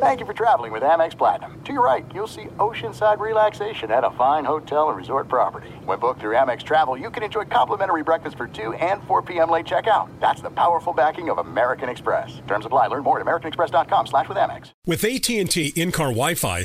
Thank you for traveling with Amex Platinum. To your right, you'll see oceanside relaxation at a fine hotel and resort property. When booked through Amex Travel, you can enjoy complimentary breakfast for 2 and 4 p.m. late checkout. That's the powerful backing of American Express. Terms apply. Learn more at americanexpress.com slash with Amex. With AT&T in-car Wi-Fi,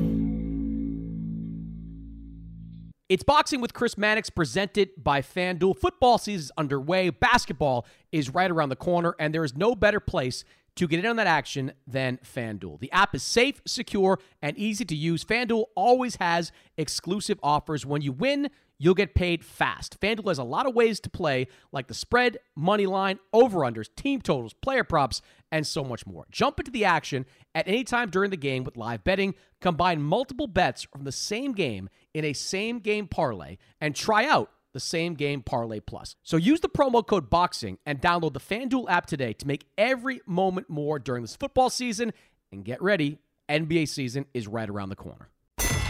It's Boxing with Chris Mannix presented by FanDuel. Football season is underway. Basketball is right around the corner, and there is no better place to get in on that action than FanDuel. The app is safe, secure, and easy to use. FanDuel always has exclusive offers. When you win, you'll get paid fast. FanDuel has a lot of ways to play, like the spread, money line, over-unders, team totals, player props, and so much more. Jump into the action at any time during the game with live betting. Combine multiple bets from the same game in a same game parlay and try out the same game parlay plus. So use the promo code BOXING and download the FanDuel app today to make every moment more during this football season. And get ready, NBA season is right around the corner.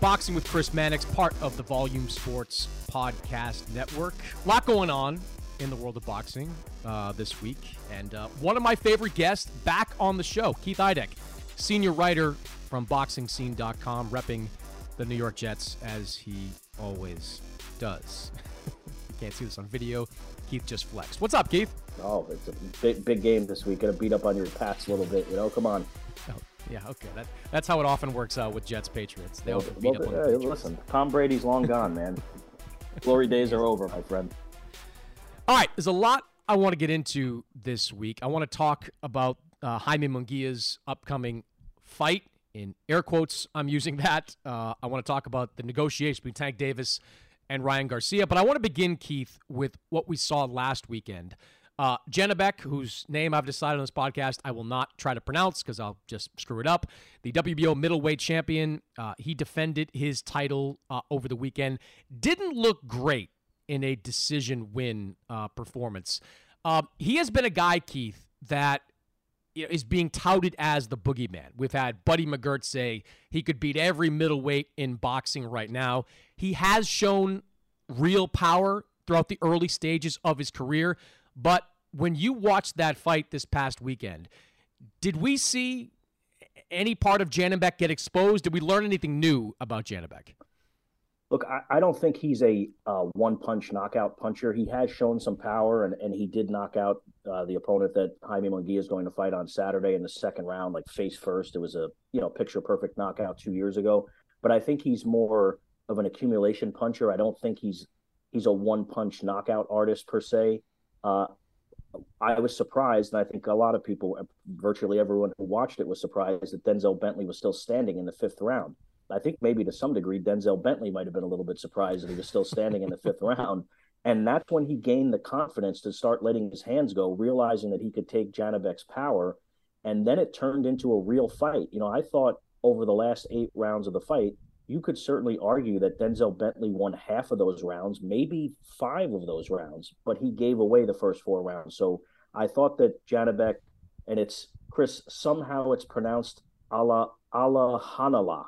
Boxing with Chris Mannix, part of the Volume Sports Podcast Network. A lot going on in the world of boxing uh, this week. And uh, one of my favorite guests back on the show, Keith Idec, senior writer from BoxingScene.com, repping the New York Jets as he always does. you can't see this on video. Keith just flexed. What's up, Keith? Oh, it's a big, big game this week. Gonna beat up on your Pats a little bit, you know. Come on. Yeah, okay. That, that's how it often works out with Jets Patriots. They often beat up on the hey, Patriots. listen, Tom Brady's long gone, man. Glory days are over, my friend. All right, there's a lot I want to get into this week. I want to talk about uh, Jaime Munguia's upcoming fight. In air quotes, I'm using that. Uh, I want to talk about the negotiation between Tank Davis and Ryan Garcia. But I want to begin, Keith, with what we saw last weekend. Uh, Janibek, whose name I've decided on this podcast I will not try to pronounce because I'll just screw it up. The WBO middleweight champion, uh, he defended his title uh, over the weekend. Didn't look great in a decision win uh, performance. Um, he has been a guy, Keith, that you know, is being touted as the boogeyman. We've had Buddy McGirt say he could beat every middleweight in boxing right now. He has shown real power throughout the early stages of his career, but when you watched that fight this past weekend, did we see any part of Janibek get exposed? Did we learn anything new about Janibek? Look, I, I don't think he's a uh, one punch knockout puncher. He has shown some power, and, and he did knock out uh, the opponent that Jaime Munguia is going to fight on Saturday in the second round, like face first. It was a you know picture perfect knockout two years ago. But I think he's more of an accumulation puncher. I don't think he's he's a one punch knockout artist per se. Uh, I was surprised, and I think a lot of people, virtually everyone who watched it, was surprised that Denzel Bentley was still standing in the fifth round. I think maybe to some degree, Denzel Bentley might have been a little bit surprised that he was still standing in the fifth round. And that's when he gained the confidence to start letting his hands go, realizing that he could take Janibek's power. And then it turned into a real fight. You know, I thought over the last eight rounds of the fight, you could certainly argue that Denzel Bentley won half of those rounds, maybe five of those rounds, but he gave away the first four rounds. So I thought that Janibek, and it's Chris, somehow it's pronounced Allah Allah Hanala.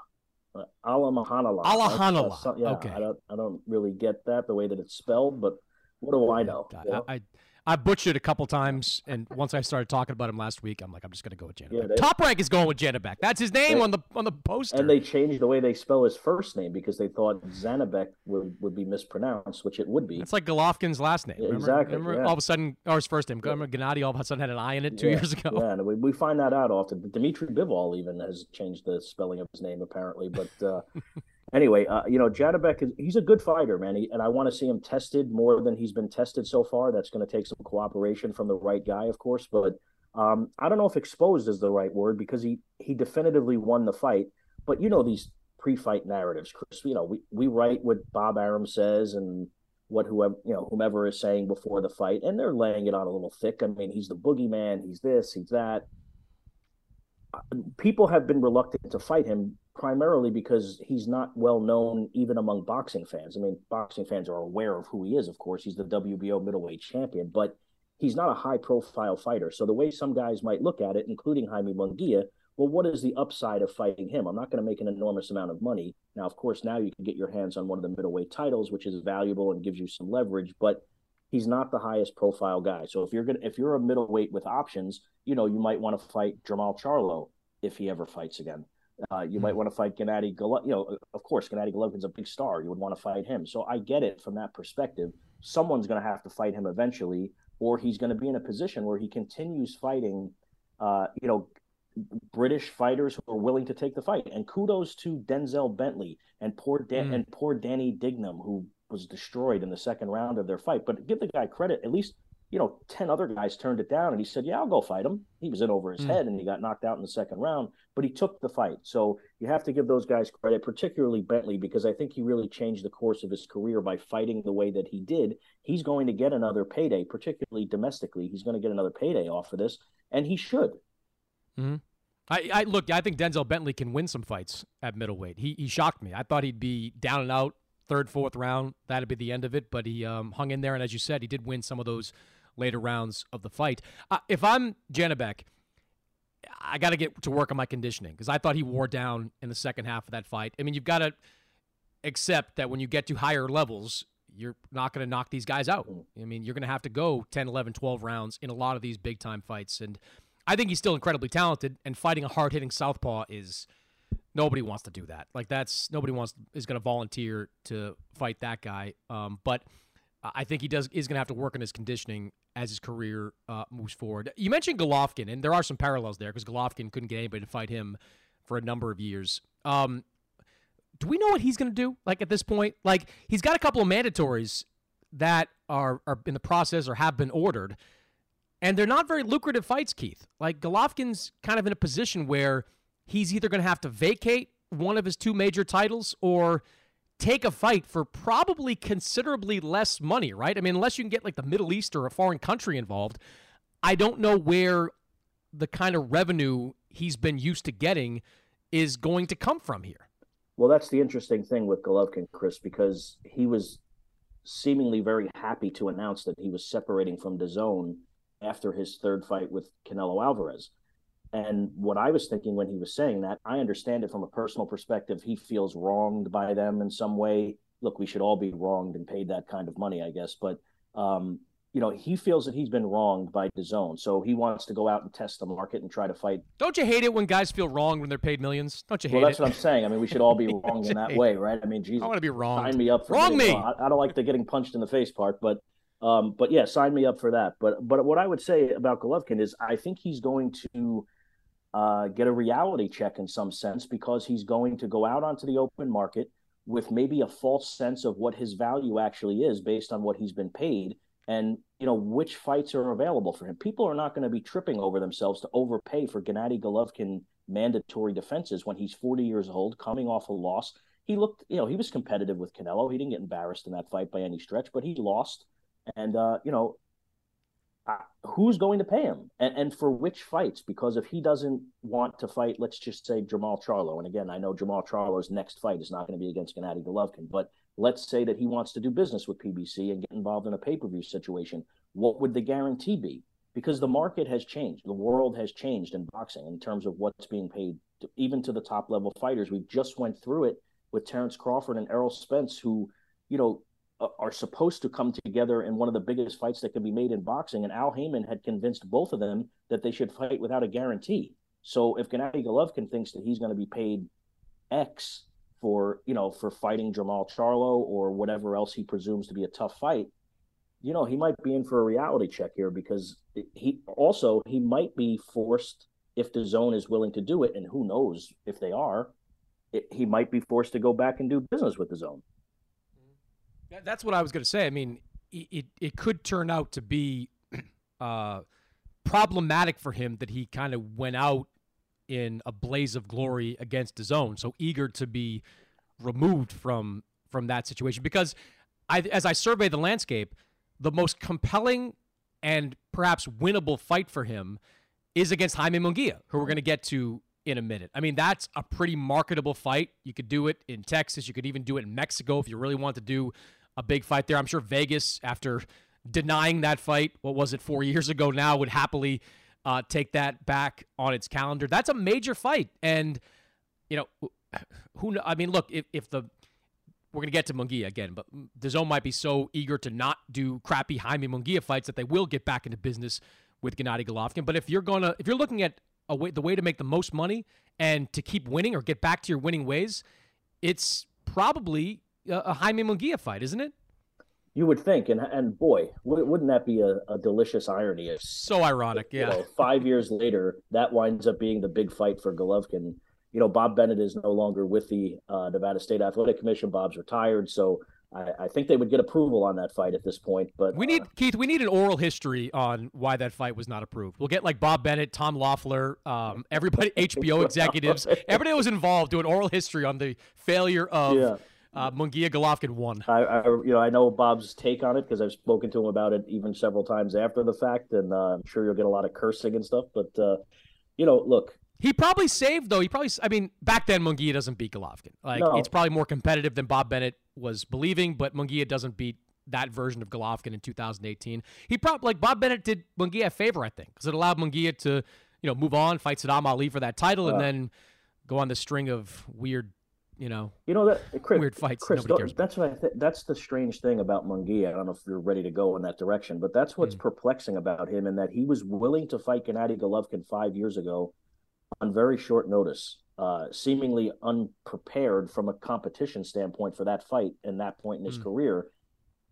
Alamahanala. Alahanala. Uh, yeah, okay. I don't, I don't really get that the way that it's spelled, but what do I know? I, I, I butchered it a couple times, and once I started talking about him last week, I'm like, I'm just gonna go with Janibek. Yeah, they- Top rank is going with Janibek. That's his name They- on the on the poster. And they changed the way they spell his first name because they thought Zanabek would, would be mispronounced, which it would be. it's like Golovkin's last name. Yeah, remember, exactly, remember yeah. all of a sudden, or his first name. Remember Gennady all of a sudden had an I in it two years ago. Yeah, and we, we find that out often. Dmitry Bivol even has changed the spelling of his name apparently. But uh, anyway, uh, you know, Janibek is he's a good fighter, man, he, and I want to see him tested more than he's been tested so far. That's going to take some cooperation from the right guy, of course. But um, I don't know if exposed is the right word because he he definitively won the fight. But you know these pre-fight narratives, Chris. You know, we we write what Bob Arum says and what whoever you know whomever is saying before the fight, and they're laying it on a little thick. I mean, he's the boogeyman. He's this. He's that. Uh, People have been reluctant to fight him primarily because he's not well known even among boxing fans. I mean, boxing fans are aware of who he is. Of course, he's the WBO middleweight champion, but he's not a high-profile fighter. So the way some guys might look at it, including Jaime Munguia, well, what is the upside of fighting him? I'm not going to make an enormous amount of money. Now, of course, now you can get your hands on one of the middleweight titles, which is valuable and gives you some leverage, but he's not the highest profile guy. So if you're going if you're a middleweight with options, you know, you might want to fight Jermall Charlo if he ever fights again. Uh, you might want to fight Gennady Golovkin. You know, of course, Gennady Golovkin's a big star. You would want to fight him. So I get it from that perspective. Someone's going to have to fight him eventually, or he's going to be in a position where he continues fighting, uh, you know, British fighters who are willing to take the fight. And kudos to Denzel Bentley and poor Dan- Mm. and poor Danny Dignum, who was destroyed in the second round of their fight. But give the guy credit. At least, you know, 10 other guys turned it down and he said, Yeah, I'll go fight him. He was in over his Mm. head and he got knocked out in the second round, but he took the fight. So you have to give those guys credit, particularly Bentley, because I think he really changed the course of his career by fighting the way that he did. He's going to get another payday, particularly domestically. He's going to get another payday off of this, and he should. I, I look. I think Denzel Bentley can win some fights at middleweight. He he shocked me. I thought he'd be down and out third, fourth round. That'd be the end of it. But he um, hung in there, and as you said, he did win some of those later rounds of the fight. Uh, if I'm Janibek, I got to get to work on my conditioning because I thought he wore down in the second half of that fight. I mean, you've got to accept that when you get to higher levels, you're not going to knock these guys out. I mean, you're going to have to go 10, 11, 12 rounds in a lot of these big time fights. And I think he's still incredibly talented, and fighting a hard hitting southpaw is nobody wants to do that. Like that's nobody wants is going to volunteer to fight that guy. Um, but I think he does is going to have to work on his conditioning as his career uh, moves forward. You mentioned Golovkin, and there are some parallels there because Golovkin couldn't get anybody to fight him for a number of years. Um, do we know what he's going to do? Like at this point, like he's got a couple of mandatories that are are in the process or have been ordered, and they're not very lucrative fights. Keith, like Golovkin's kind of in a position where he's either going to have to vacate one of his two major titles or take a fight for probably considerably less money, right? I mean, unless you can get like the Middle East or a foreign country involved, I don't know where the kind of revenue he's been used to getting is going to come from here. Well, that's the interesting thing with Golovkin, Chris, because he was seemingly very happy to announce that he was separating from DAZN after his third fight with Canelo Alvarez. And what I was thinking when he was saying that, I understand it from a personal perspective. He feels wronged by them in some way. Look, we should all be wronged and paid that kind of money, I guess. But um, you know, he feels that he's been wronged by DAZN, so he wants to go out and test the market and try to fight. Don't you hate it when guys feel wrong when they're paid millions? Don't you hate well, that's it? what I'm saying. I mean, we should all be wronged in that way, right? I mean, Jesus, I want to be wrong. sign me up for wrong me. I, I don't like the getting punched in the face part, but um, but yeah, sign me up for that. But but what I would say about Golovkin is I think he's going to uh, get a reality check in some sense because he's going to go out onto the open market with maybe a false sense of what his value actually is based on what he's been paid and you know which fights are available for him. People are not going to be tripping over themselves to overpay for Gennady Golovkin mandatory defenses when he's 40 years old, coming off a loss. He looked, you know, he was competitive with Canelo. He didn't get embarrassed in that fight by any stretch, but he lost. And uh, you know, Uh, who's going to pay him and, and for which fights? Because if he doesn't want to fight, let's just say Jermall Charlo, and again, I know Jermall Charlo's next fight is not going to be against Gennady Golovkin, but let's say that he wants to do business with PBC and get involved in a pay per view situation. What would the guarantee be? because the market has changed. The world has changed in boxing in terms of what's being paid, to, even to the top level fighters. We just went through it with Terrence Crawford and Errol Spence, who, you know, Uh, are supposed to come together in one of the biggest fights that can be made in boxing. And Al Haymon had convinced both of them that they should fight without a guarantee. So if Gennady Golovkin thinks that he's going to be paid X for, you know, for fighting Jermall Charlo or whatever else he presumes to be a tough fight, you know, he might be in for a reality check here because he also he might be forced if DAZN is willing to do it, and who knows if they are, it, he might be forced to go back and do business with DAZN. That's what I was going to say. I mean, it it could turn out to be uh, problematic for him that he kind of went out in a blaze of glory against his own, so eager to be removed from from that situation. Because I, as I survey the landscape, the most compelling and perhaps winnable fight for him is against Jaime Munguia, who we're going to get to in a minute. I mean, that's a pretty marketable fight. You could do it in Texas. You could even do it in Mexico if you really want to do a big fight there. I'm sure Vegas, after denying that fight, what was it, four years ago now, would happily uh, take that back on its calendar. That's a major fight. And, you know, who, I mean, look, if, if the, we're going to get to Munguia again, but DAZN might be so eager to not do crappy Jaime Munguia fights that they will get back into business with Gennady Golovkin. But if you're going to, if you're looking at a way, the way to make the most money and to keep winning or get back to your winning ways, it's probably a Jaime Munguia fight, isn't it? You would think, and and boy, wouldn't that be a, a delicious irony? If so ironic, yeah. know, five years later, that winds up being the big fight for Golovkin. You know, Bob Bennett is no longer with the uh, Nevada State Athletic Commission. Bob's retired, so I, I, think they would get approval on that fight at this point. But we need uh, Keith. We need an oral history on why that fight was not approved. We'll get like Bob Bennett, Tom Loeffler, um, everybody, HBO executives, everybody that was involved, do an oral history on the failure of. Yeah uh, Munguia Golovkin won. I, I, you know, I know Bob's take on it because I've spoken to him about it even several times after the fact, and uh, I'm sure you'll get a lot of cursing and stuff. But uh, you know, look, he probably saved though. He probably, I mean, back then Munguia doesn't beat Golovkin. Like no. it's probably more competitive than Bob Bennett was believing, but Munguia doesn't beat that version of Golovkin in 2018. He probably like Bob Bennett did Munguia a favor, I think, because it allowed Munguia to you know move on, fight Saddam Ali for that title, and then go on the string of weird you know, you know that Chris, weird fights. Chris, that's what I th- that's the strange thing about Munguia. I don't know if you're ready to go in that direction, but that's what's mm. perplexing about him, in that he was willing to fight Gennady Golovkin five years ago on very short notice, uh, seemingly unprepared from a competition standpoint for that fight and that point in his mm. career.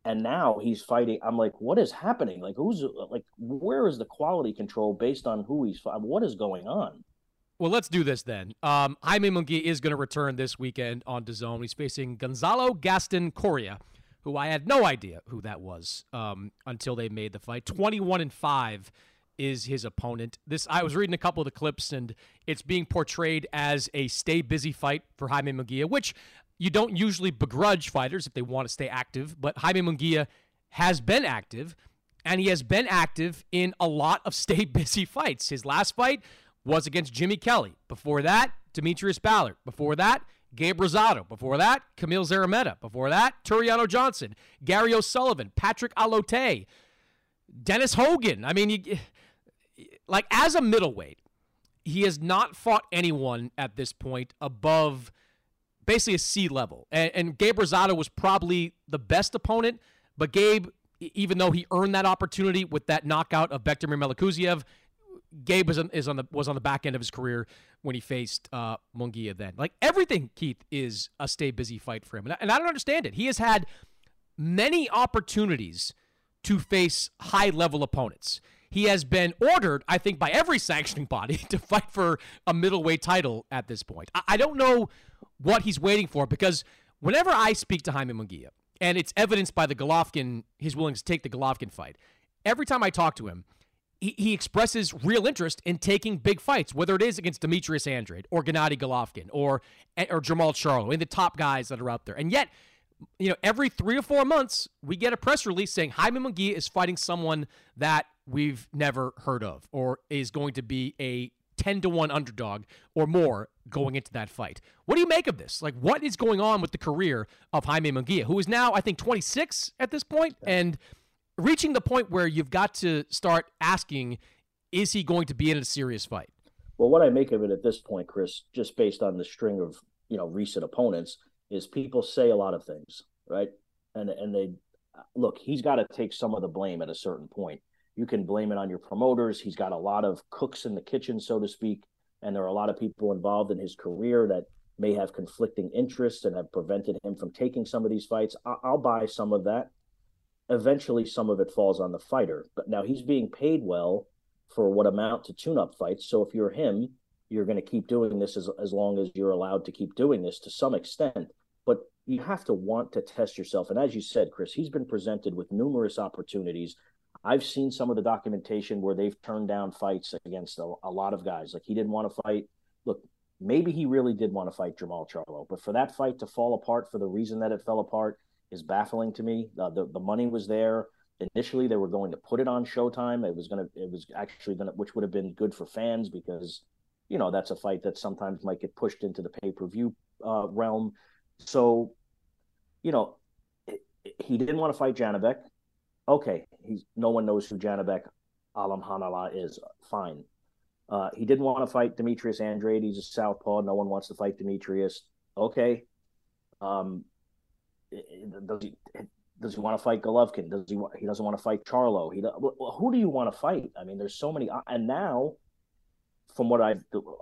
And now he's fighting. I'm like, what is happening? Like, who's like, where is the quality control based on who he's? Fighting? What is going on? Well, let's do this then. Um, Jaime Munguia is going to return this weekend on DAZN. He's facing Gonzalo Gaston Coria, who I had no idea who that was um, until they made the fight. 21 and 5 is his opponent. This I was reading a couple of the clips, and it's being portrayed as a stay busy fight for Jaime Munguia, which you don't usually begrudge fighters if they want to stay active. But Jaime Munguia has been active, and he has been active in a lot of stay busy fights. His last fight was against Jimmy Kelly. Before that, D'Mitrius Ballard. Before that, Gabe Rosado. Before that, Kamil Szeremeta. Before that, Tureano Johnson, Gary O'Sullivan, Patrick Allotey, Dennis Hogan. I mean, you, like as a middleweight, he has not fought anyone at this point above basically a C level. And, and Gabe Rosado was probably the best opponent, but Gabe, even though he earned that opportunity with that knockout of Bektemir Melikuziev, Gabe was on, is on the was on the back end of his career when he faced uh, Munguia. Then, like everything, Keith is a stay busy fight for him, and I, and I don't understand it. He has had many opportunities to face high level opponents. He has been ordered, I think, by every sanctioning body to fight for a middleweight title at this point. I, I don't know what he's waiting for because whenever I speak to Jaime Munguia, and it's evidenced by the Golovkin, he's willing to take the Golovkin fight. Every time I talk to him, he, he expresses real interest in taking big fights, whether it is against Demetrius Andrade or Gennady Golovkin or eh, or Jermall Charlo, and the top guys that are out there. And yet, you know, every three or four months, we get a press release saying Jaime Munguia is fighting someone that we've never heard of or is going to be a 10 to 1 underdog or more going into that fight. What do you make of this? Like, what is going on with the career of Jaime Munguia, who is now, I think, 26 at this point, and reaching the point where you've got to start asking, is he going to be in a serious fight? Well, what I make of it at this point, Chris, just based on the string of you know recent opponents, is people say a lot of things, right? And and they look, he's got to take some of the blame at a certain point. You can blame it on your promoters. He's got a lot of cooks in the kitchen, so to speak, and there are a lot of people involved in his career that may have conflicting interests and have prevented him from taking some of these fights. I'll buy some of that. Eventually, some of it falls on the fighter. But now he's being paid well for what amount to tune-up fights. So if you're him, you're going to keep doing this as as long as you're allowed to keep doing this to some extent. But you have to want to test yourself. And as you said, Chris, he's been presented with numerous opportunities. I've seen some of the documentation where they've turned down fights against a, a lot of guys. Like he didn't want to fight. Look, maybe he really did want to fight Jermall Charlo, but for that fight to fall apart for the reason that it fell apart is baffling to me. Uh, the the money was there. Initially, they were going to put it on Showtime. It was gonna. It was actually gonna, which would have been good for fans because, you know, that's a fight that sometimes might get pushed into the pay per view uh, realm. So, you know, he didn't want to fight Janibek. Okay, he's no one knows who Janibek Alam Hanala is. Fine. Uh, he didn't want to fight Demetrius Andrade. He's a southpaw. No one wants to fight Demetrius. Okay. Um, does he does he want to fight Golovkin? Does he he doesn't want to fight Charlo? He who do you want to fight? I mean, there's so many. Uh, and now, from what I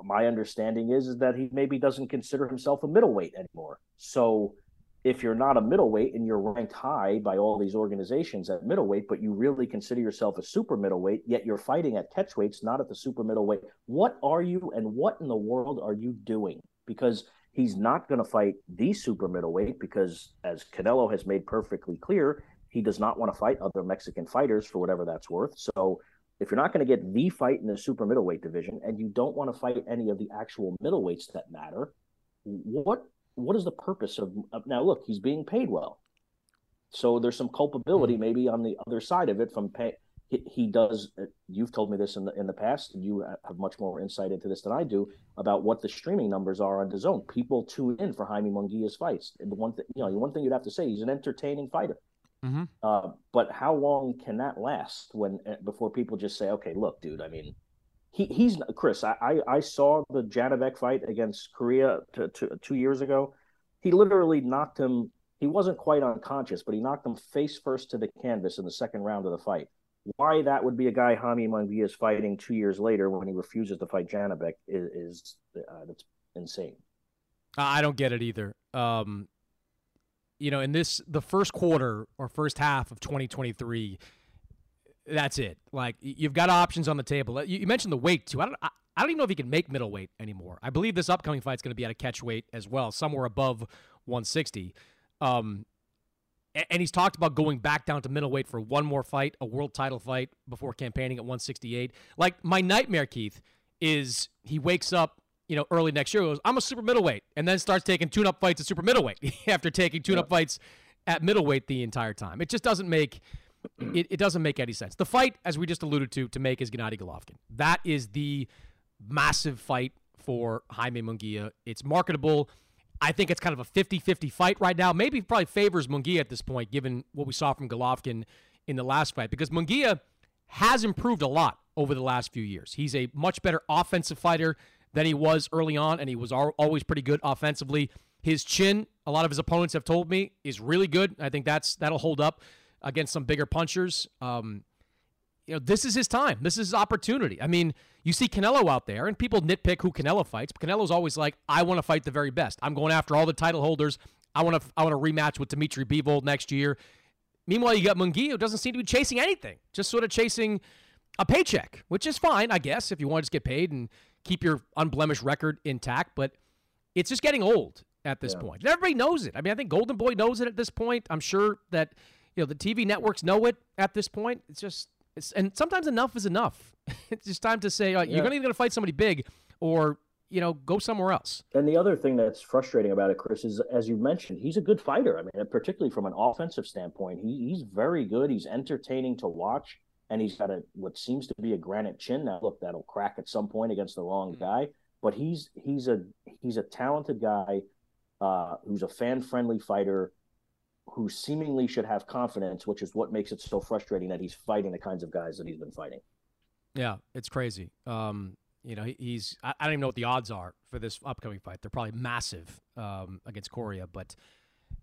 my understanding is is that he maybe doesn't consider himself a middleweight anymore. So if you're not a middleweight and you're ranked high by all these organizations at middleweight, but you really consider yourself a super middleweight, yet you're fighting at catchweights, not at the super middleweight, what are you and what in the world are you doing? Because he's not going to fight the super middleweight because, as Canelo has made perfectly clear, he does not want to fight other Mexican fighters for whatever that's worth. So if you're not going to get the fight in the super middleweight division and you don't want to fight any of the actual middleweights that matter, what what is the purpose of, of now? Look, he's being paid well, so there's some culpability mm-hmm. maybe on the other side of it from pay. He, he does. Uh, you've told me this in the in the past, and you have much more insight into this than I do about what the streaming numbers are on DAZN. People tune in for Jaime Munguia's fights. And the one thing, you know, the one thing you'd have to say, he's an entertaining fighter. Mm-hmm. Uh, but how long can that last when uh, before people just say, okay, look, dude, I mean, he he's Chris. I I saw the Janibek fight against Coria t- t- two years ago. He literally knocked him. He wasn't quite unconscious, but he knocked him face first to the canvas in the second round of the fight. Why that would be a guy Jaime Munguia is fighting two years later when he refuses to fight Janibek is, is uh, that's insane. I don't get it either. Um, you know, in this the first quarter or first half of 2023 that's it. Like you've got options on the table. You, mentioned the weight too. I don't. I, I don't even know if he can make middleweight anymore. I believe this upcoming fight's going to be at a catch weight as well, somewhere above 160. Um, and he's talked about going back down to middleweight for one more fight, a world title fight before campaigning at 168. Like my nightmare, Keith, is he wakes up, you know, early next year, goes, "I'm a super middleweight," and then starts taking tune-up fights at super middleweight after taking tune-up yeah. fights at middleweight the entire time. It just doesn't make it, it doesn't make any sense. The fight, as we just alluded to, to make is Gennady Golovkin. That is the massive fight for Jaime Munguia. It's marketable. I think it's kind of a 50 50 fight right now. Maybe probably favors Munguia at this point, given what we saw from Golovkin in the last fight, because Munguia has improved a lot over the last few years. He's a much better offensive fighter than he was early on, and he was always pretty good offensively. His chin, a lot of his opponents have told me, is really good. I think that's that'll hold up against some bigger punchers. Um, you know, this is his time. This is his opportunity. I mean, you see Canelo out there, and people nitpick who Canelo fights. But Canelo's always like, "I want to fight the very best. I'm going after all the title holders. I want to. I want to rematch with Dmitry Bivol next year." Meanwhile, you got Munguia, who doesn't seem to be chasing anything, just sort of chasing a paycheck, which is fine, I guess, if you want to just get paid and keep your unblemished record intact. But it's just getting old at this yeah. point. And everybody knows it. I mean, I think Golden Boy knows it at this point. I'm sure that you know the TV networks know it at this point. It's just it's, and sometimes enough is enough. it's just time to say uh, yeah. you're going to fight somebody big, or you know go somewhere else. And the other thing that's frustrating about it, Chris, is as you mentioned, he's a good fighter. I mean, particularly from an offensive standpoint, he, he's very good. He's entertaining to watch, and he's got a what seems to be a granite chin. Now, look, that'll crack at some point against the wrong mm-hmm. guy, but he's he's a he's a talented guy uh, who's a fan friendly fighter who seemingly should have confidence, which is what makes it so frustrating that he's fighting the kinds of guys that he's been fighting. Yeah, it's crazy. Um, you know, he, he's I, I, don't even know what the odds are for this upcoming fight. They're probably massive um, against Coria, but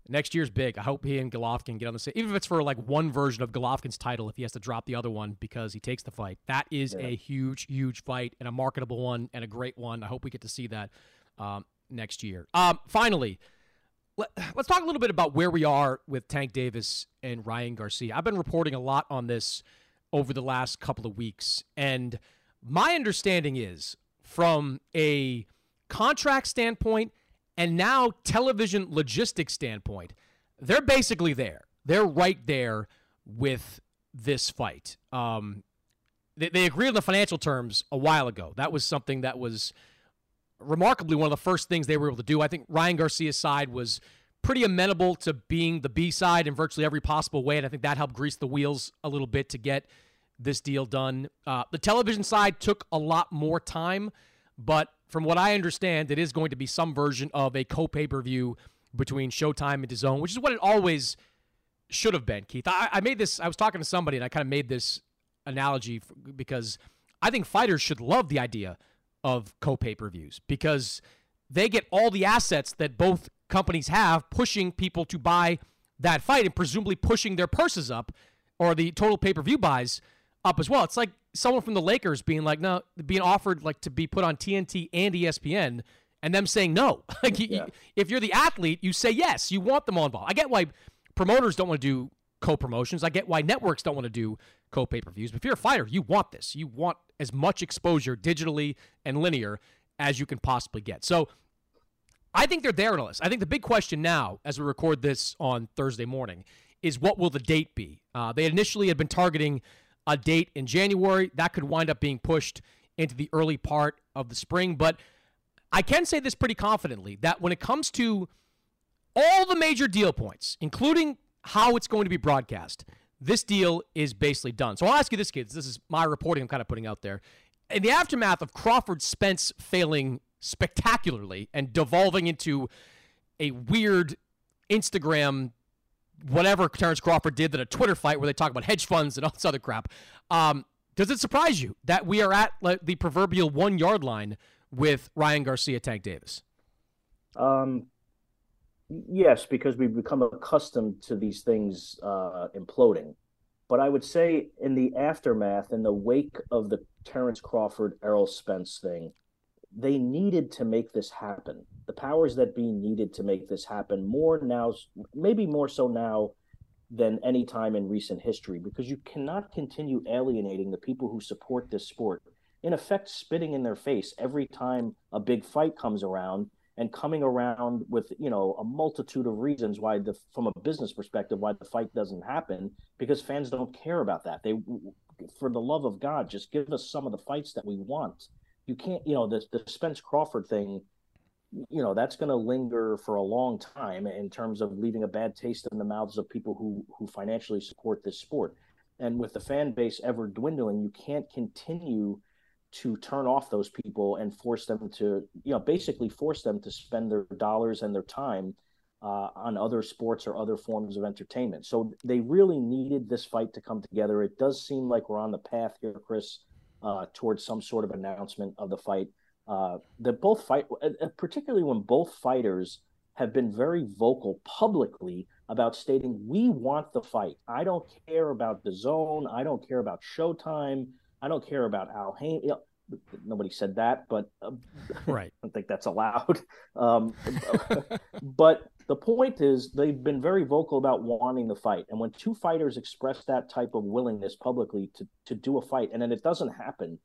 next year's big. I hope he and Golovkin get on the same, even if it's for like one version of Golovkin's title, if he has to drop the other one because he takes the fight. That is yeah. a huge, huge fight and a marketable one and a great one. I hope we get to see that um, next year. Um, finally, let, us talk a little bit about where we are with Tank Davis and Ryan Garcia. I've been reporting a lot on this over the last couple of weeks, and my understanding is from a contract standpoint and now, television logistics standpoint, they're basically there. They're right there with this fight. Um, they, they agreed on the financial terms a while ago. That was something that was remarkably one of the first things they were able to do. I think Ryan Garcia's side was pretty amenable to being the B side in virtually every possible way, and I think that helped grease the wheels a little bit to get this deal done. Uh, the television side took a lot more time, but from what I understand, it is going to be some version of a co pay per view between Showtime and DAZN, which is what it always should have been, Keith. I, I, made this, I was talking to somebody and I kind of made this analogy because I think fighters should love the idea of co pay per views because they get all the assets that both companies have pushing people to buy that fight and presumably pushing their purses up or the total pay per view buys up as well. It's like someone from the Lakers being like, no, being offered like to be put on TNT and ESPN, and them saying no. like, yeah. you, if you're the athlete, you say yes. You want them all involved. I get why promoters don't want to do co-promotions. I get why networks don't want to do co-pay-per-views. But if you're a fighter, you want this. You want as much exposure digitally and linear as you can possibly get. So I think they're there on list. I think the big question now, as we record this on Thursday morning, is what will the date be? Uh, they initially had been targeting a date in January. That could wind up being pushed into the early part of the spring. But I can say this pretty confidently that when it comes to all the major deal points, including how it's going to be broadcast, this deal is basically done. So I'll ask you this, kids. This is my reporting I'm kind of putting out there. In the aftermath of Crawford Spence failing spectacularly and devolving into a weird Instagram whatever Terrence Crawford did than a Twitter fight where they talk about hedge funds and all this other crap. Um, does it surprise you that we are at like, the proverbial one yard line with Ryan Garcia, Tank Davis? Um, yes, because we've become accustomed to these things uh, imploding. But I would say in the aftermath, in the wake of the Terrence Crawford, Errol Spence thing, they needed to make this happen. The powers that be needed to make this happen more now, maybe more so now than any time in recent history, because you cannot continue alienating the people who support this sport. In effect, spitting in their face every time a big fight comes around and coming around with you know a multitude of reasons why the from a business perspective why the fight doesn't happen because fans don't care about that they for the love of god just give us some of the fights that we want you can't, you know, the the Spence Crawford thing, you know, that's going to linger for a long time in terms of leaving a bad taste in the mouths of people who who financially support this sport. And with the fan base ever dwindling, you can't continue to turn off those people and force them to, you know, basically force them to spend their dollars and their time uh, on other sports or other forms of entertainment. So they really needed this fight to come together. It does seem like we're on the path here, Chris, uh, towards some sort of announcement of the fight. Uh, that both fight, uh, particularly when both fighters have been very vocal publicly about stating, "We want the fight. I don't care about DAZN. I don't care about Showtime. I don't care about Al Haymon." You know, nobody said that, but uh, right. I don't think that's allowed. Um, but the point is, they've been very vocal about wanting the fight, and when two fighters express that type of willingness publicly to to do a fight, and then it doesn't happen,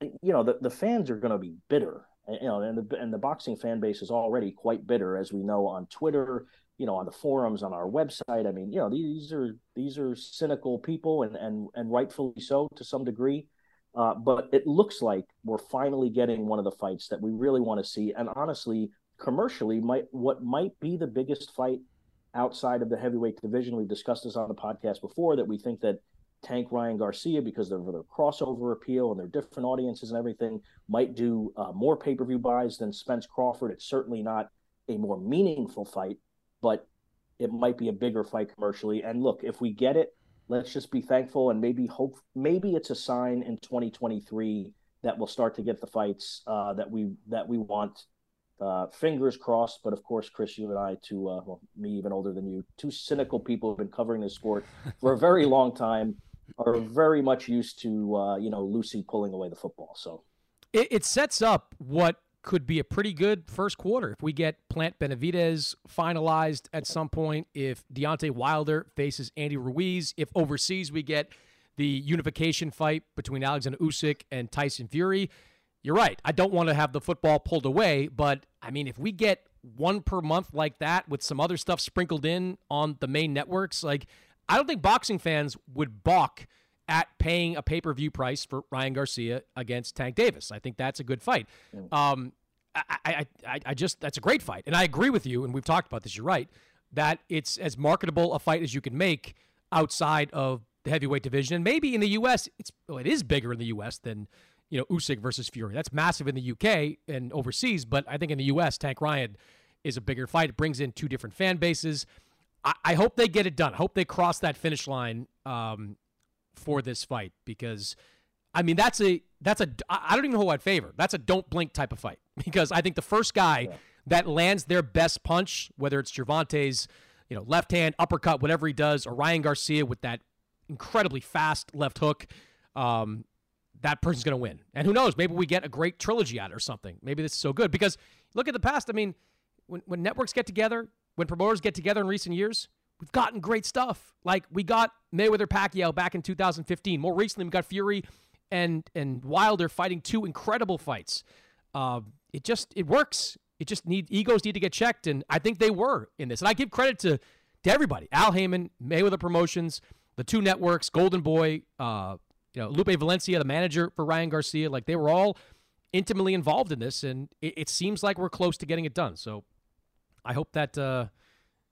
you know, the, the fans are going to be bitter. You know, and the and the boxing fan base is already quite bitter, as we know on Twitter, you know, on the forums, on our website. I mean, you know, these are these are cynical people, and and and rightfully so to some degree uh, but it looks like we're finally getting one of the fights that we really want to see. And honestly, commercially, might what might be the biggest fight outside of the heavyweight division. We've discussed this on the podcast before that we think that Tank Ryan Garcia, because of their crossover appeal and their different audiences and everything, might do uh, more pay per view buys than Spence Crawford. It's certainly not a more meaningful fight, but it might be a bigger fight commercially. And look, if we get it, let's just be thankful and maybe hope. Maybe it's a sign in 2023 that we'll start to get the fights uh, that we that we want. Uh, fingers crossed, but of course, Chris, you and I, two, uh, well, me even older than you, two cynical people who've been covering this sport for a very long time, are very much used to, uh, you know, Lucy pulling away the football. So it, it sets up what could be a pretty good first quarter if we get Plant Benavidez finalized at some point. If Deontay Wilder faces Andy Ruiz, if overseas we get the unification fight between Alexander Usyk and Tyson Fury. You're right. I don't want to have the football pulled away, but I mean, if we get one per month like that with some other stuff sprinkled in on the main networks, like I don't think boxing fans would balk at paying a pay per view price for Ryan Garcia against Tank Davis. I think that's a good fight. Um, I, I, I, I just that's a great fight, and I agree with you. And we've talked about this. You're right that it's as marketable a fight as you can make outside of the heavyweight division. And maybe in the U.S., it's well, it is bigger in the U.S. than you know Usyk versus Fury. That's massive in the U.K. and overseas, but I think in the U.S., Tank Ryan is a bigger fight. It brings in two different fan bases. I, I hope they get it done. I hope they cross that finish line um, for this fight because. I mean, that's a that's a I don't even know who I'd favor. That's a don't blink type of fight because I think the first guy yeah. that lands their best punch, whether it's Gervonta's, you know, left hand uppercut, whatever he does, or Ryan Garcia with that incredibly fast left hook, um, that person's going to win. And who knows? Maybe we get a great trilogy out or something. Maybe this is so good because look at the past. I mean, when, when networks get together, when promoters get together in recent years, we've gotten great stuff. Like we got Mayweather Pacquiao back in 2015. More recently, we got Fury and and Wilder fighting two incredible fights. Uh, it just it works. It just need egos need to get checked, and I think they were in this. And I give credit to to everybody: Al Haymon, Mayweather Promotions, the two networks, Golden Boy, uh, you know, Lupe Valencia, the manager for Ryan Garcia, like they were all intimately involved in this, and it, it seems like we're close to getting it done. So I hope that uh,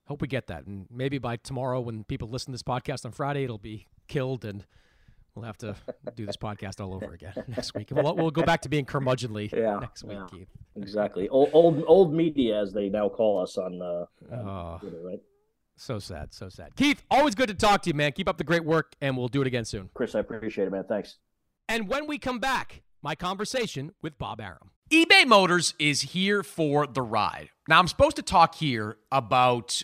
hope we get that, and maybe by tomorrow, when people listen to this podcast on Friday, it'll be killed, and we'll have to do this podcast all over again next week. We'll, we'll go back to being curmudgeonly yeah, next week, yeah, Keith. Exactly, old, old old media as they now call us on uh, uh Twitter, right? So sad, so sad. Keith, always good to talk to you, man. Keep up the great work, and we'll do it again soon. Chris, I appreciate it, man. Thanks. And when we come back, my conversation with Bob Arum. eBay Motors is here for the ride. Now, I'm supposed to talk here about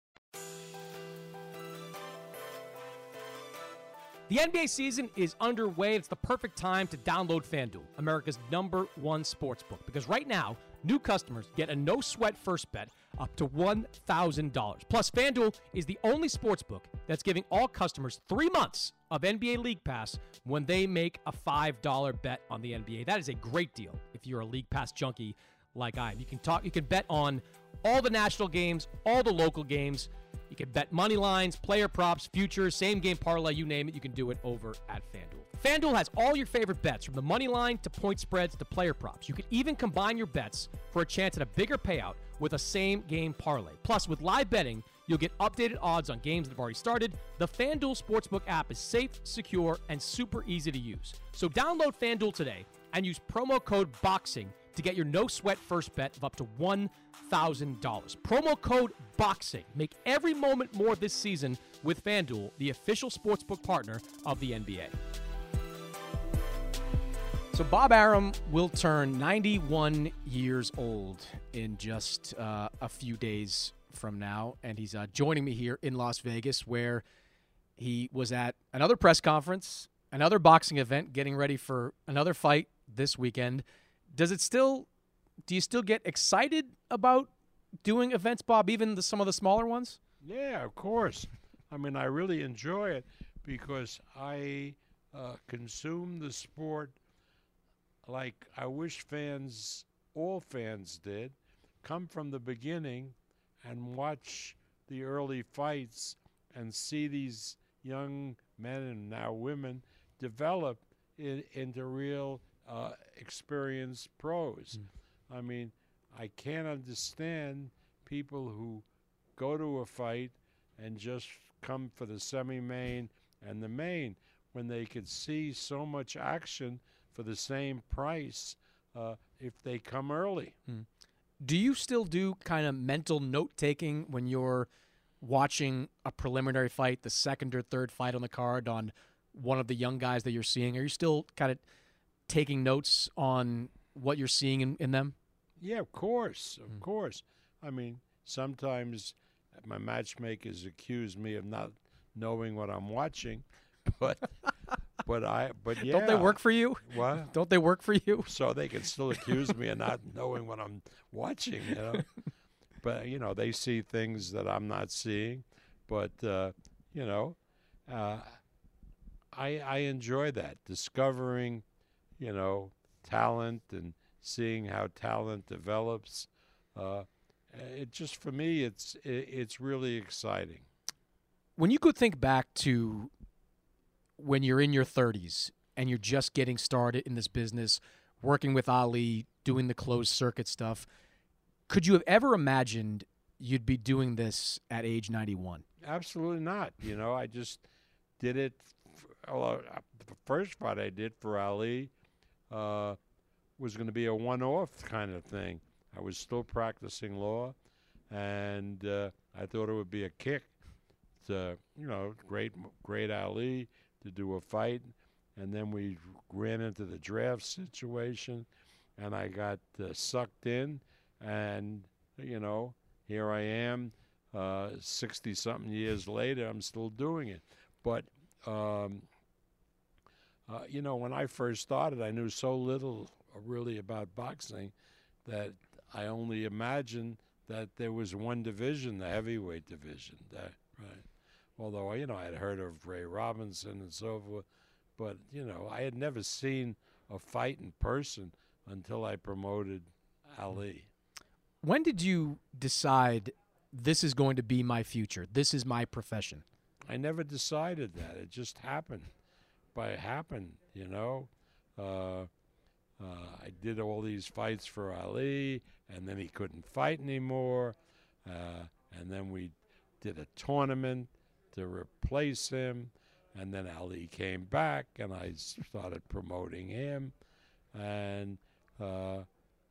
The NBA season is underway. It's the perfect time to download FanDuel, America's number one sports book. Because right now, new customers get a no sweat first bet up to $1,000. Plus, FanDuel is the only sports book that's giving all customers three months of NBA League Pass when they make a $5 bet on the NBA. That is a great deal if you're a League Pass junkie like I am. You can talk, you can bet on all the national games, all the local games. You can bet money lines, player props, futures, same game parlay, you name it. You can do it over at FanDuel. FanDuel has all your favorite bets from the money line to point spreads to player props. You can even combine your bets for a chance at a bigger payout with a same game parlay. Plus, with live betting, you'll get updated odds on games that have already started. The FanDuel Sportsbook app is safe, secure, and super easy to use. So download FanDuel today and use promo code BOXING to get your no sweat first bet of up to $1,000. Promo code BOXING. Make every moment more this season with FanDuel, the official sportsbook partner of the NBA. So Bob Arum will turn 91 years old in just uh, a few days from now, and he's uh, joining me here in Las Vegas, where he was at another press conference, another boxing event, getting ready for another fight this weekend. Does it still? Do you still get excited about doing events, Bob? Even the, some of the smaller ones? Yeah, of course. I mean, I really enjoy it because I uh, consume the sport like I wish fans, all fans did, come from the beginning and watch the early fights and see these young men and now women develop in, into real uh, experienced pros. Mm. I mean, I can't understand people who go to a fight and just come for the semi main and the main when they could see so much action for the same price uh, if they come early. Hmm. Do you still do kind of mental note taking when you're watching a preliminary fight, the second or third fight on the card on one of the young guys that you're seeing? Are you still kind of taking notes on what you're seeing in, in them? Yeah, of course, of mm. course. I mean, sometimes my matchmakers accuse me of not knowing what I'm watching, but but I but yeah. Don't they work for you? What? Don't they work for you? So they can still accuse me of not knowing what I'm watching, you know. but you know, they see things that I'm not seeing. But uh, you know, uh, I I enjoy that discovering, you know, talent and seeing how talent develops. Uh, it just for me, it's it, it's really exciting. When you could think back to when you're in your 30s and you're just getting started in this business, working with Ali, doing the closed circuit stuff, could you have ever imagined you'd be doing this at age 91? Absolutely not. You know, I just did it. Well, uh, the first fight I did for Ali uh, was going to be a one-off kind of thing. I was still practicing law, and uh, I thought it would be a kick. To, you know, great, great Ali to do a fight, and then we ran into the draft situation, and I got uh, sucked in, and you know, here I am, uh, something years later, I'm still doing it. But um, uh, you know, when I first started, I knew so little really about boxing that I only imagined that there was one division, the heavyweight division. That right although you know I had heard of Ray Robinson and so forth, but you know I had never seen a fight in person until I promoted Ali. When did you decide this is going to be my future? This is my profession. I never decided that. It just happened. By it happened, you know. Uh, uh, I did all these fights for Ali, and then he couldn't fight anymore. Uh, and then we did a tournament to replace him, and then Ali came back, and I started promoting him, and uh,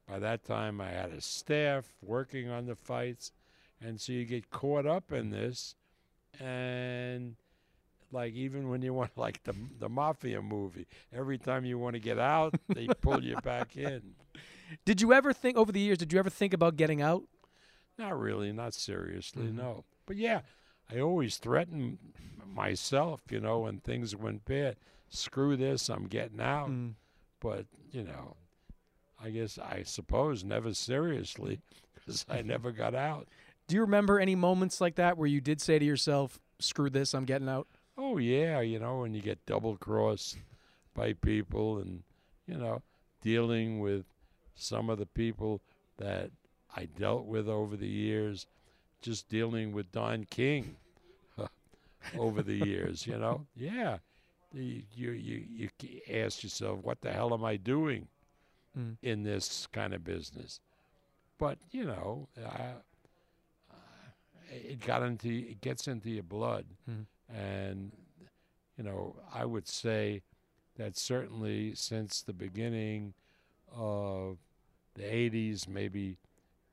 by that time I had a staff working on the fights, and so you get caught up in this, and like even when you want like the the mafia movie, every time you want to get out, they pull you back in. Did you ever think over the years? Did you ever think about getting out? Not really, not seriously, mm-hmm. no. But yeah, I always threatened myself, you know, when things went bad. Screw this, I'm getting out. Mm. But you know, I guess I suppose never seriously because I never got out. Do you remember any moments like that where you did say to yourself, "Screw this, I'm getting out"? Oh yeah, you know when you get double crossed by people, and you know dealing with some of the people that I dealt with over the years, just dealing with Don King over the years, you know. Yeah, you you you ask yourself, what the hell am I doing mm. in this kind of business? But you know, uh, it got into it gets into your blood. Mm and, you know, I would say that certainly since the beginning of the 80s, maybe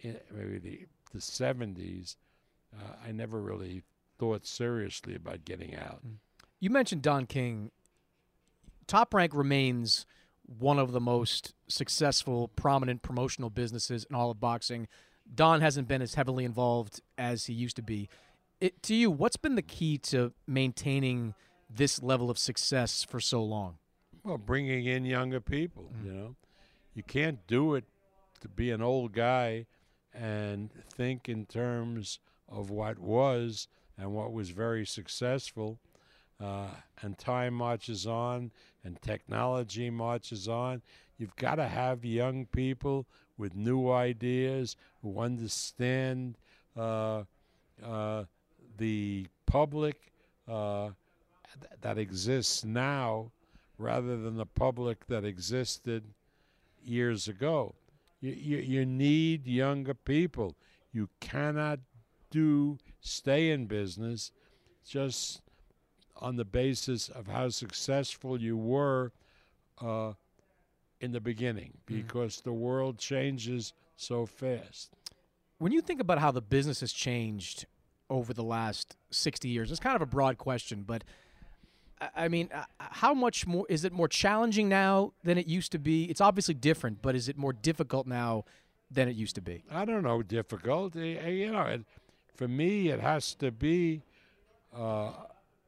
maybe the, the 70s, uh, I never really thought seriously about getting out. Mm. You mentioned Don King. Top Rank remains one of the most successful, prominent promotional businesses in all of boxing. Don hasn't been as heavily involved as he used to be it, to you, what's been the key to maintaining this level of success for so long? Well, bringing in younger people. Mm-hmm. You know, you can't do it to be an old guy and think in terms of what was and what was very successful. Uh, and time marches on, and technology marches on. You've got to have young people with new ideas who understand uh, uh, the public uh, th- that exists now rather than the public that existed years ago. You, you, you need younger people. You cannot do stay in business just on the basis of how successful you were uh, in the beginning mm. because mm. the world changes so fast. When you think about how the business has changed over the last 60 years? It's kind of a broad question, but I mean, uh, how much more is it more challenging now than it used to be? It's obviously different, but is it more difficult now than it used to be? I don't know, difficult. You know, it, for me, it has to be uh,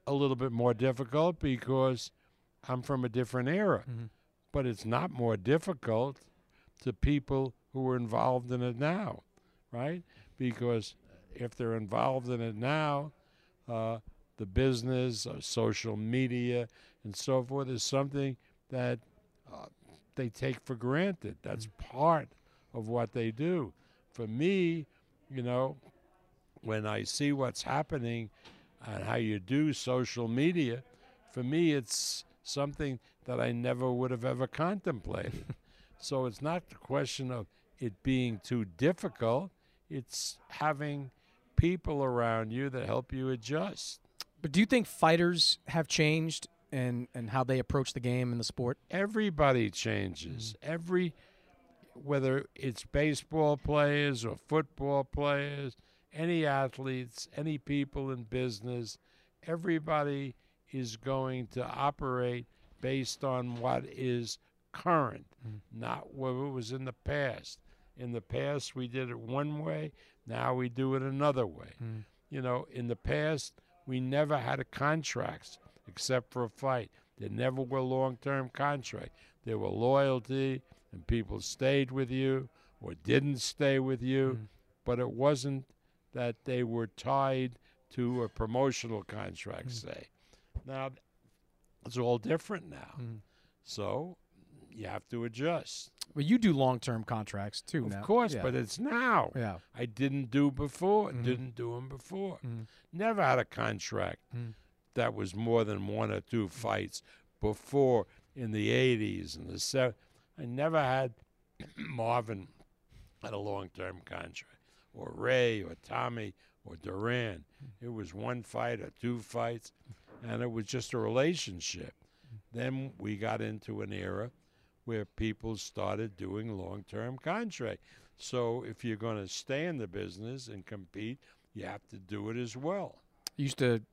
a little bit more difficult because I'm from a different era. Mm-hmm. But it's not more difficult to people who are involved in it now, right? Because if they're involved in it now, uh, the business, uh, social media, and so forth is something that uh, they take for granted. That's mm-hmm. part of what they do. For me, you know, when I see what's happening and how you do social media, for me, it's something that I never would have ever contemplated. so it's not the question of it being too difficult, it's having people around you that help you adjust. But do you think fighters have changed and and how they approach the game and the sport? Everybody changes. Mm-hmm. Every whether it's baseball players or football players, any athletes, any people in business, everybody is going to operate based on what is current, mm-hmm. not what was in the past. In the past, we did it one way. Now we do it another way. Mm. You know, in the past, we never had a contracts except for a fight. There never were long-term contracts. There were loyalty, and people stayed with you or didn't stay with you, mm. but it wasn't that they were tied to a promotional contract, mm. say. Now, it's all different now. Mm. So you have to adjust. Well, you do long term contracts too of now. Course, yeah. but it's now. Yeah. I didn't do before. Mm-hmm. Didn't do them before. Mm-hmm. Never had a contract mm-hmm. that was more than one or two fights before in the 80s and the 70s. I never had Marvin had a long term contract. or Ray or Tommy or Duran. It was one fight or two fights, and it was just a relationship. Then we got into an era where people started doing long term contract. So if you're going to stay in the business and compete, you have to do it as well. You used to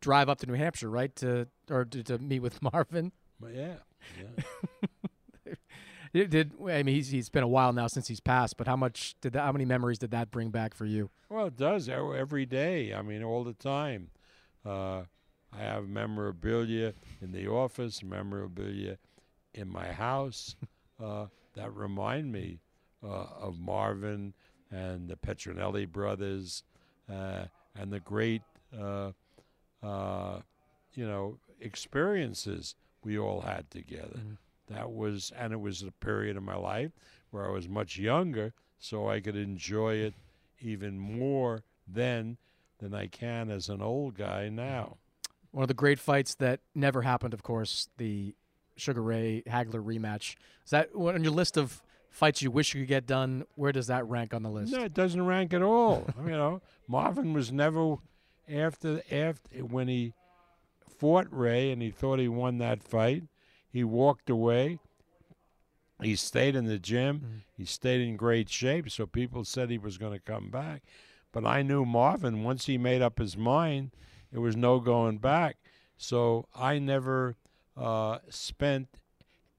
drive up to New Hampshire, right, to or to, to meet with Marvin. Yeah, yeah. Did I mean he's he's been a while now since he's passed, but how much did that how many memories did that bring back for you? Well, it does every day. I mean, all the time. Uh, I have memorabilia in the office, memorabilia in my house uh, that remind me uh, of Marvin and the Petronelli brothers uh, and the great, uh, uh, you know, experiences we all had together. That was, and it was a period of my life where I was much younger, so I could enjoy it even more then than I can as an old guy now. One of the great fights that never happened, of course, the Sugar Ray Hagler rematch. Is that on your list of fights you wish you could get done? Where does that rank on the list? No, it doesn't rank at all. you know, Marvin was never after after when he fought Ray and he thought he won that fight. He walked away. He stayed in the gym. Mm-hmm. He stayed in great shape. So people said he was going to come back. But I knew Marvin, once he made up his mind, it was no going back. So I never uh, spent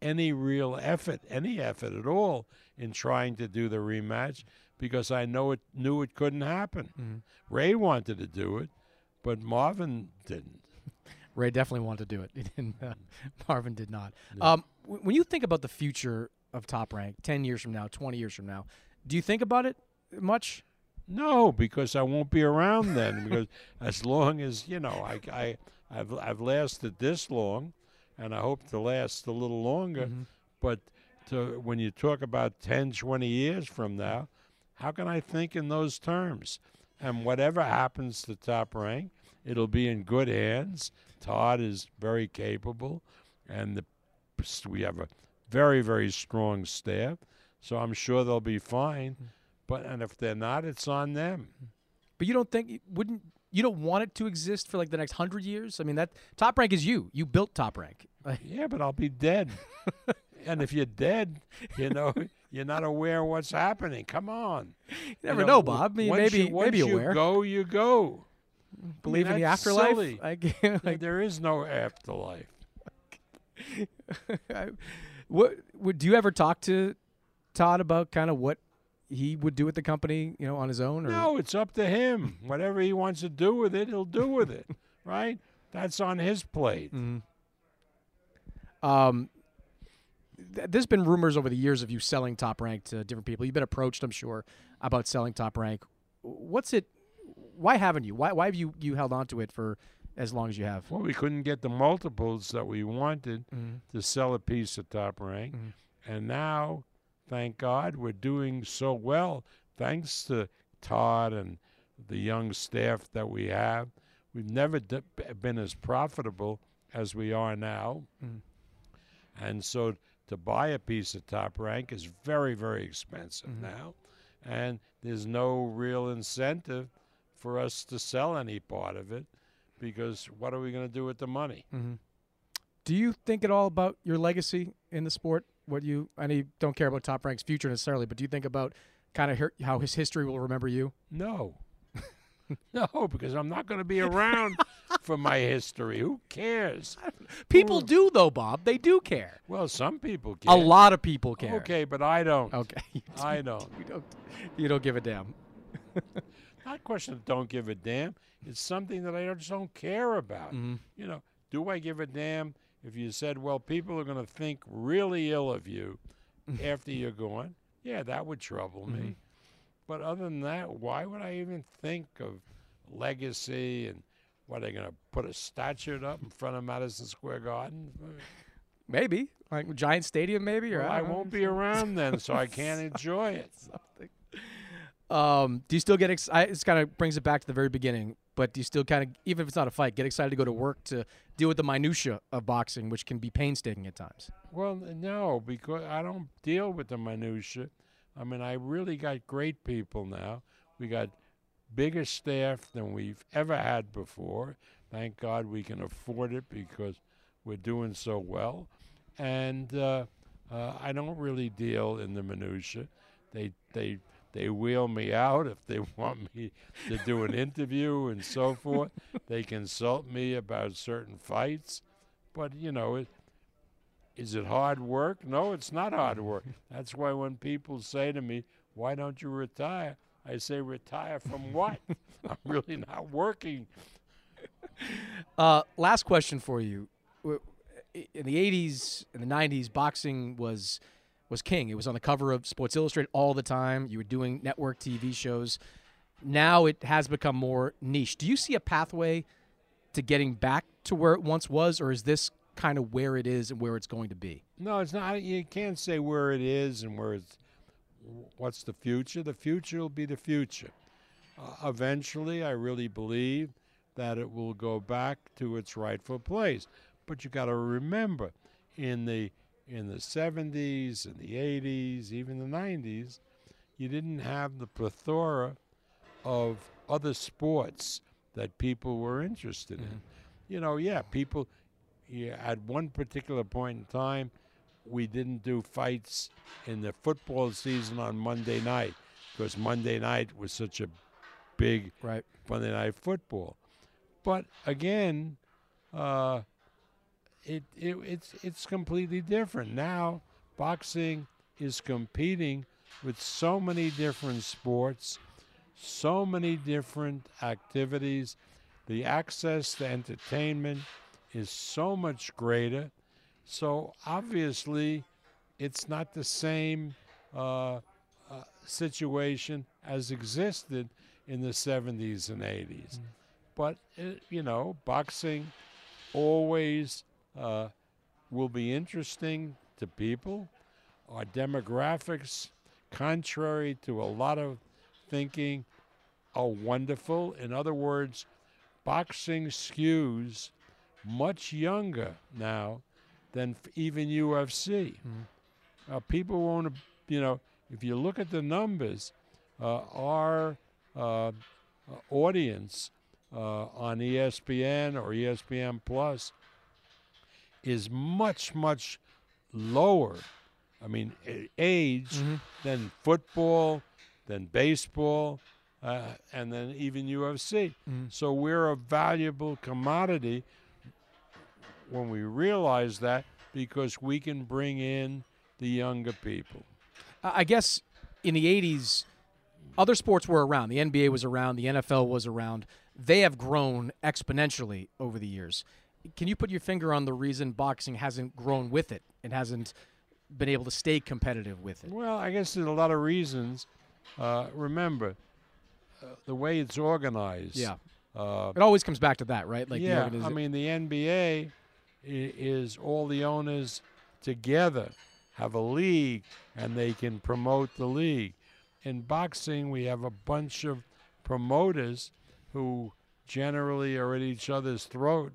any real effort, any effort at all, in trying to do the rematch because I know it knew it couldn't happen. Ray wanted to do it, but Marvin didn't. Ray definitely wanted to do it. Didn't, uh, Marvin did not. Um, w- when you think about the future of Top Rank, ten years from now, twenty years from now, do you think about it much? No, because I won't be around then. because as long as you know, I, I, I've, I've lasted this long, and I hope to last a little longer. Mm-hmm. But to, when you talk about 10, 20 years from now, how can I think in those terms? And whatever happens to Top Rank, it'll be in good hands. Todd is very capable, and the, we have a very, very strong staff. So I'm sure they'll be fine. Mm-hmm. But and if they're not, it's on them. But you don't think wouldn't you don't want it to exist for like the next hundred years? I mean, that Top Rank is you. You built Top Rank. Yeah, but I'll be dead. and if you're dead, you know, you're not aware of what's happening. Come on. You never know, Bob. I mean, maybe you, once maybe you aware. go, you go. Believe I mean, in the afterlife. silly. I there is no afterlife. what would do you ever talk to Todd about kind of what he would do with the company, you know, on his own? Or? No, it's up to him. Whatever he wants to do with it, he'll do with it. right? That's on his plate. Um, th- there's been rumors over the years of you selling Top Rank to different people. You've been approached, I'm sure, about selling Top Rank. What's it? Why haven't you? Why why have you you held on to it for as long as you have? Well, we couldn't get the multiples that we wanted Mhm. to sell a piece of top rank. And now, thank God, we're doing so well thanks to Todd and the young staff that we have. We've never d- been as profitable as we are now. And so to buy a piece of top rank is very, very expensive now. And there's no real incentive for us to sell any part of it because what are we going to do with the money? Mm-hmm. Do you think at all about your legacy in the sport? What you I know you don't care about Top Rank's future necessarily, but do you think about kind of how his history will remember you? No. no, because I'm not going to be around for my history. Who cares? People do though, Bob. They do care. Well, some people care. A lot of people care. Okay, but I don't. Okay. I don't. You don't. You don't give a damn. Not a question of don't give a damn. It's something that I just don't care about. Mm-hmm. You know, do I give a damn if you said, well, people are going to think really ill of you after you're gone? Yeah, that would trouble Mm-hmm. me. But other than that, why would I even think of legacy and what are they going to put a statue up in front of Madison Square Garden? Maybe like Giant Stadium, maybe. Or Well, I know. won't be around then, so I can't enjoy it. Um, do you still get excited? It kind of brings it back to the very beginning. But you still kind of, even if it's not a fight, get excited to go to work to deal with the minutia of boxing, which can be painstaking at times? Well, no, because I don't deal with the minutia. I mean, I really got great people now. We got bigger staff than we've ever had before. Thank God we can afford it because we're doing so well. And uh, uh, I don't really deal in the minutia. They they they wheel me out if they want me to do an interview and so forth. They consult me about certain fights, but you know, it, is it hard work? No, it's not hard work. That's why when people say to me, "Why don't you retire?" I say, "Retire from what? I'm really not working." Uh, last question for you. In the '80s and the '90s, boxing was was king. It was on the cover of Sports Illustrated all the time. You were doing network TV shows. Now it has become more niche. Do you see a pathway to getting back to where it once was, or is this kind of where it is and where it's going to be? No, it's not. You can't say where it is and where it's. What's the future? The future will be the future. Uh, eventually, I really believe that it will go back to its rightful place. But you got to remember, in the in the 70s and the 80s, even the 90s, you didn't have the plethora of other sports that people were interested mm-hmm. in. You know, yeah, people, yeah, at one particular point in time, we didn't do fights in the football season on Monday night because Monday night was such a big right. Monday night football. But again, uh, it, it it's it's completely different now. Boxing is competing with so many different sports, so many different activities. The access to entertainment is so much greater. So obviously, it's not the same uh, uh, situation as existed in the 70s and 80s. Mm. But, uh, you know, boxing always uh, will be interesting to people. Our demographics, contrary to a lot of thinking, are wonderful. In other words, boxing skews much younger now than even UFC. Mm. Uh, people won't, you know, if you look at the numbers, uh, our uh, audience uh, on ESPN or ESPN Plus is much, much lower. I mean, age mm-hmm. than football, than baseball, uh, and then even UFC. Mm-hmm. So we're a valuable commodity when we realize that because we can bring in the younger people. I guess in the 80s, other sports were around. The NBA was around, the NFL was around. They have grown exponentially over the years can you put your finger on the reason boxing hasn't grown with it and hasn't been able to stay competitive with it? Well, I guess there's a lot of reasons. Uh, remember, uh, the way it's organized. Yeah. Uh, it always comes back to that, right? Like yeah. I mean, the NBA is all the owners together have a league and they can promote the league. In boxing, we have a bunch of promoters who generally are at each other's throat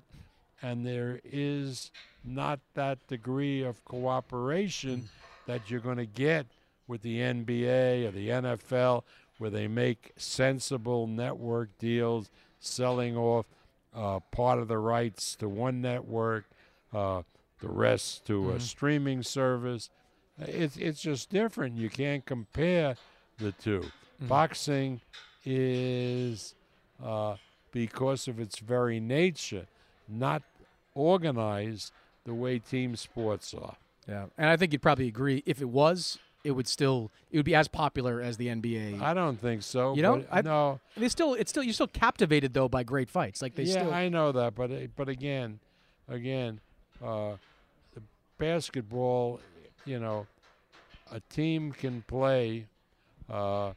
and there is not that degree of cooperation that you're going to get with the NBA or the NFL, where they make sensible network deals, selling off uh, part of the rights to one network, uh, the rest to mm-hmm. a streaming service. It's it's just different. You can't compare the 2 mm-hmm. Boxing is uh, because of its very nature not organized the way team sports are. Yeah, and I think you'd probably agree if it was, it would still it would be as popular as the NBA. I don't think so. You know, I, no. They still it's still you're still captivated though by great fights. Like they yeah, still. I know that, but but again, again, uh, the basketball, you know, a team can play uh, uh,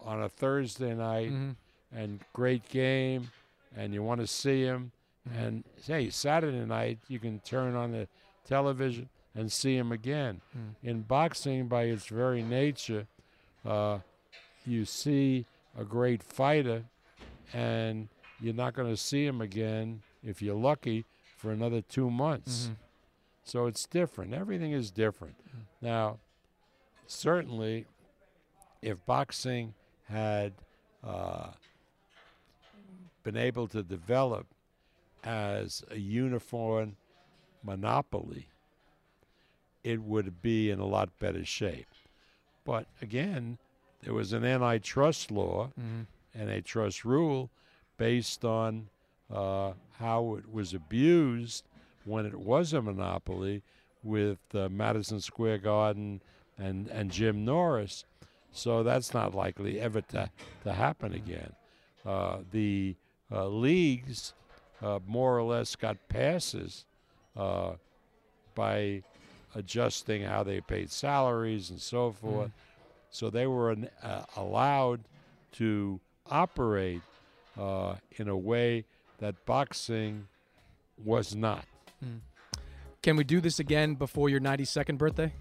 on a Thursday night mm-hmm. and great game, and you want to see them Mm-hmm. And hey, Saturday night you can turn on the television and see him again. Mm. In boxing, by its very nature, uh, you see a great fighter, and you're not going to see him again if you're lucky for another two months. Mm-hmm. So it's different. Everything is different. Mm. Now, certainly, if boxing had uh, been able to develop as a uniform monopoly, it would be in a lot better shape. But again, there was an antitrust law Mhm. and a trust rule based on uh, how it was abused when it was a monopoly with uh, Madison Square Garden and, and Jim Norris. So that's not likely ever to, to happen again. Uh, the uh, leagues uh, more or less got passes uh, by adjusting how they paid salaries and so forth. So they were an, uh, allowed to operate uh, in a way that boxing was not. Can we do this again before your 92nd birthday?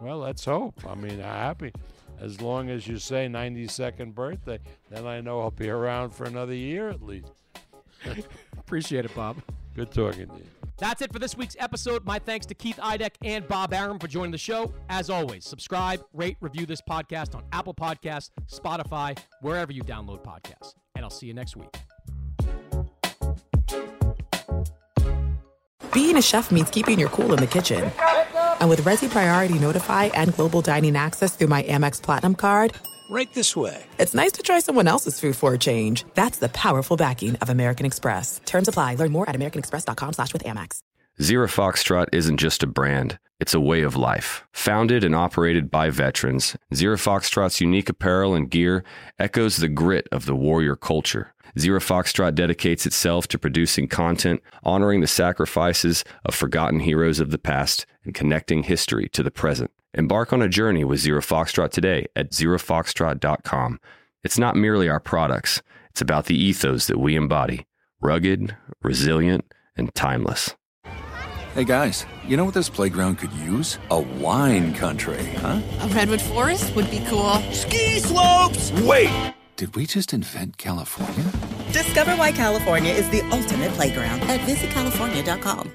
Well, let's hope. I mean, I'm happy. As long as you say 92nd birthday, then I know I'll be around for another year at least. Appreciate it, Bob. Good talking to you. That's it for this week's episode. My thanks to Keith Idec and Bob Arum for joining the show. As always, subscribe, rate, review this podcast on Apple Podcasts, Spotify, wherever you download podcasts. And I'll see you next week. Being a chef means keeping your cool in the kitchen. And with Resy Priority Notify and Global Dining Access through my Amex Platinum card, Right this way. it's nice to try someone else's food for a change. That's the powerful backing of American Express. Terms apply. Learn more at americanexpress.com slash with Amex. Zero Foxtrot isn't just a brand, it's a way of life. Founded and operated by veterans, Zero Foxtrot's unique apparel and gear echoes the grit of the warrior culture. Zero Foxtrot dedicates itself to producing content, honoring the sacrifices of forgotten heroes of the past, and connecting history to the present. Embark on a journey with Zero Foxtrot today at zerofoxtrot.com. It's not merely our products, it's about the ethos that we embody rugged, resilient, and timeless. Hey guys, you know what this playground could use? A wine country, huh? A redwood forest would be cool. Ski slopes! Wait! Did we just invent California? Discover why California is the ultimate playground at visitcalifornia.com.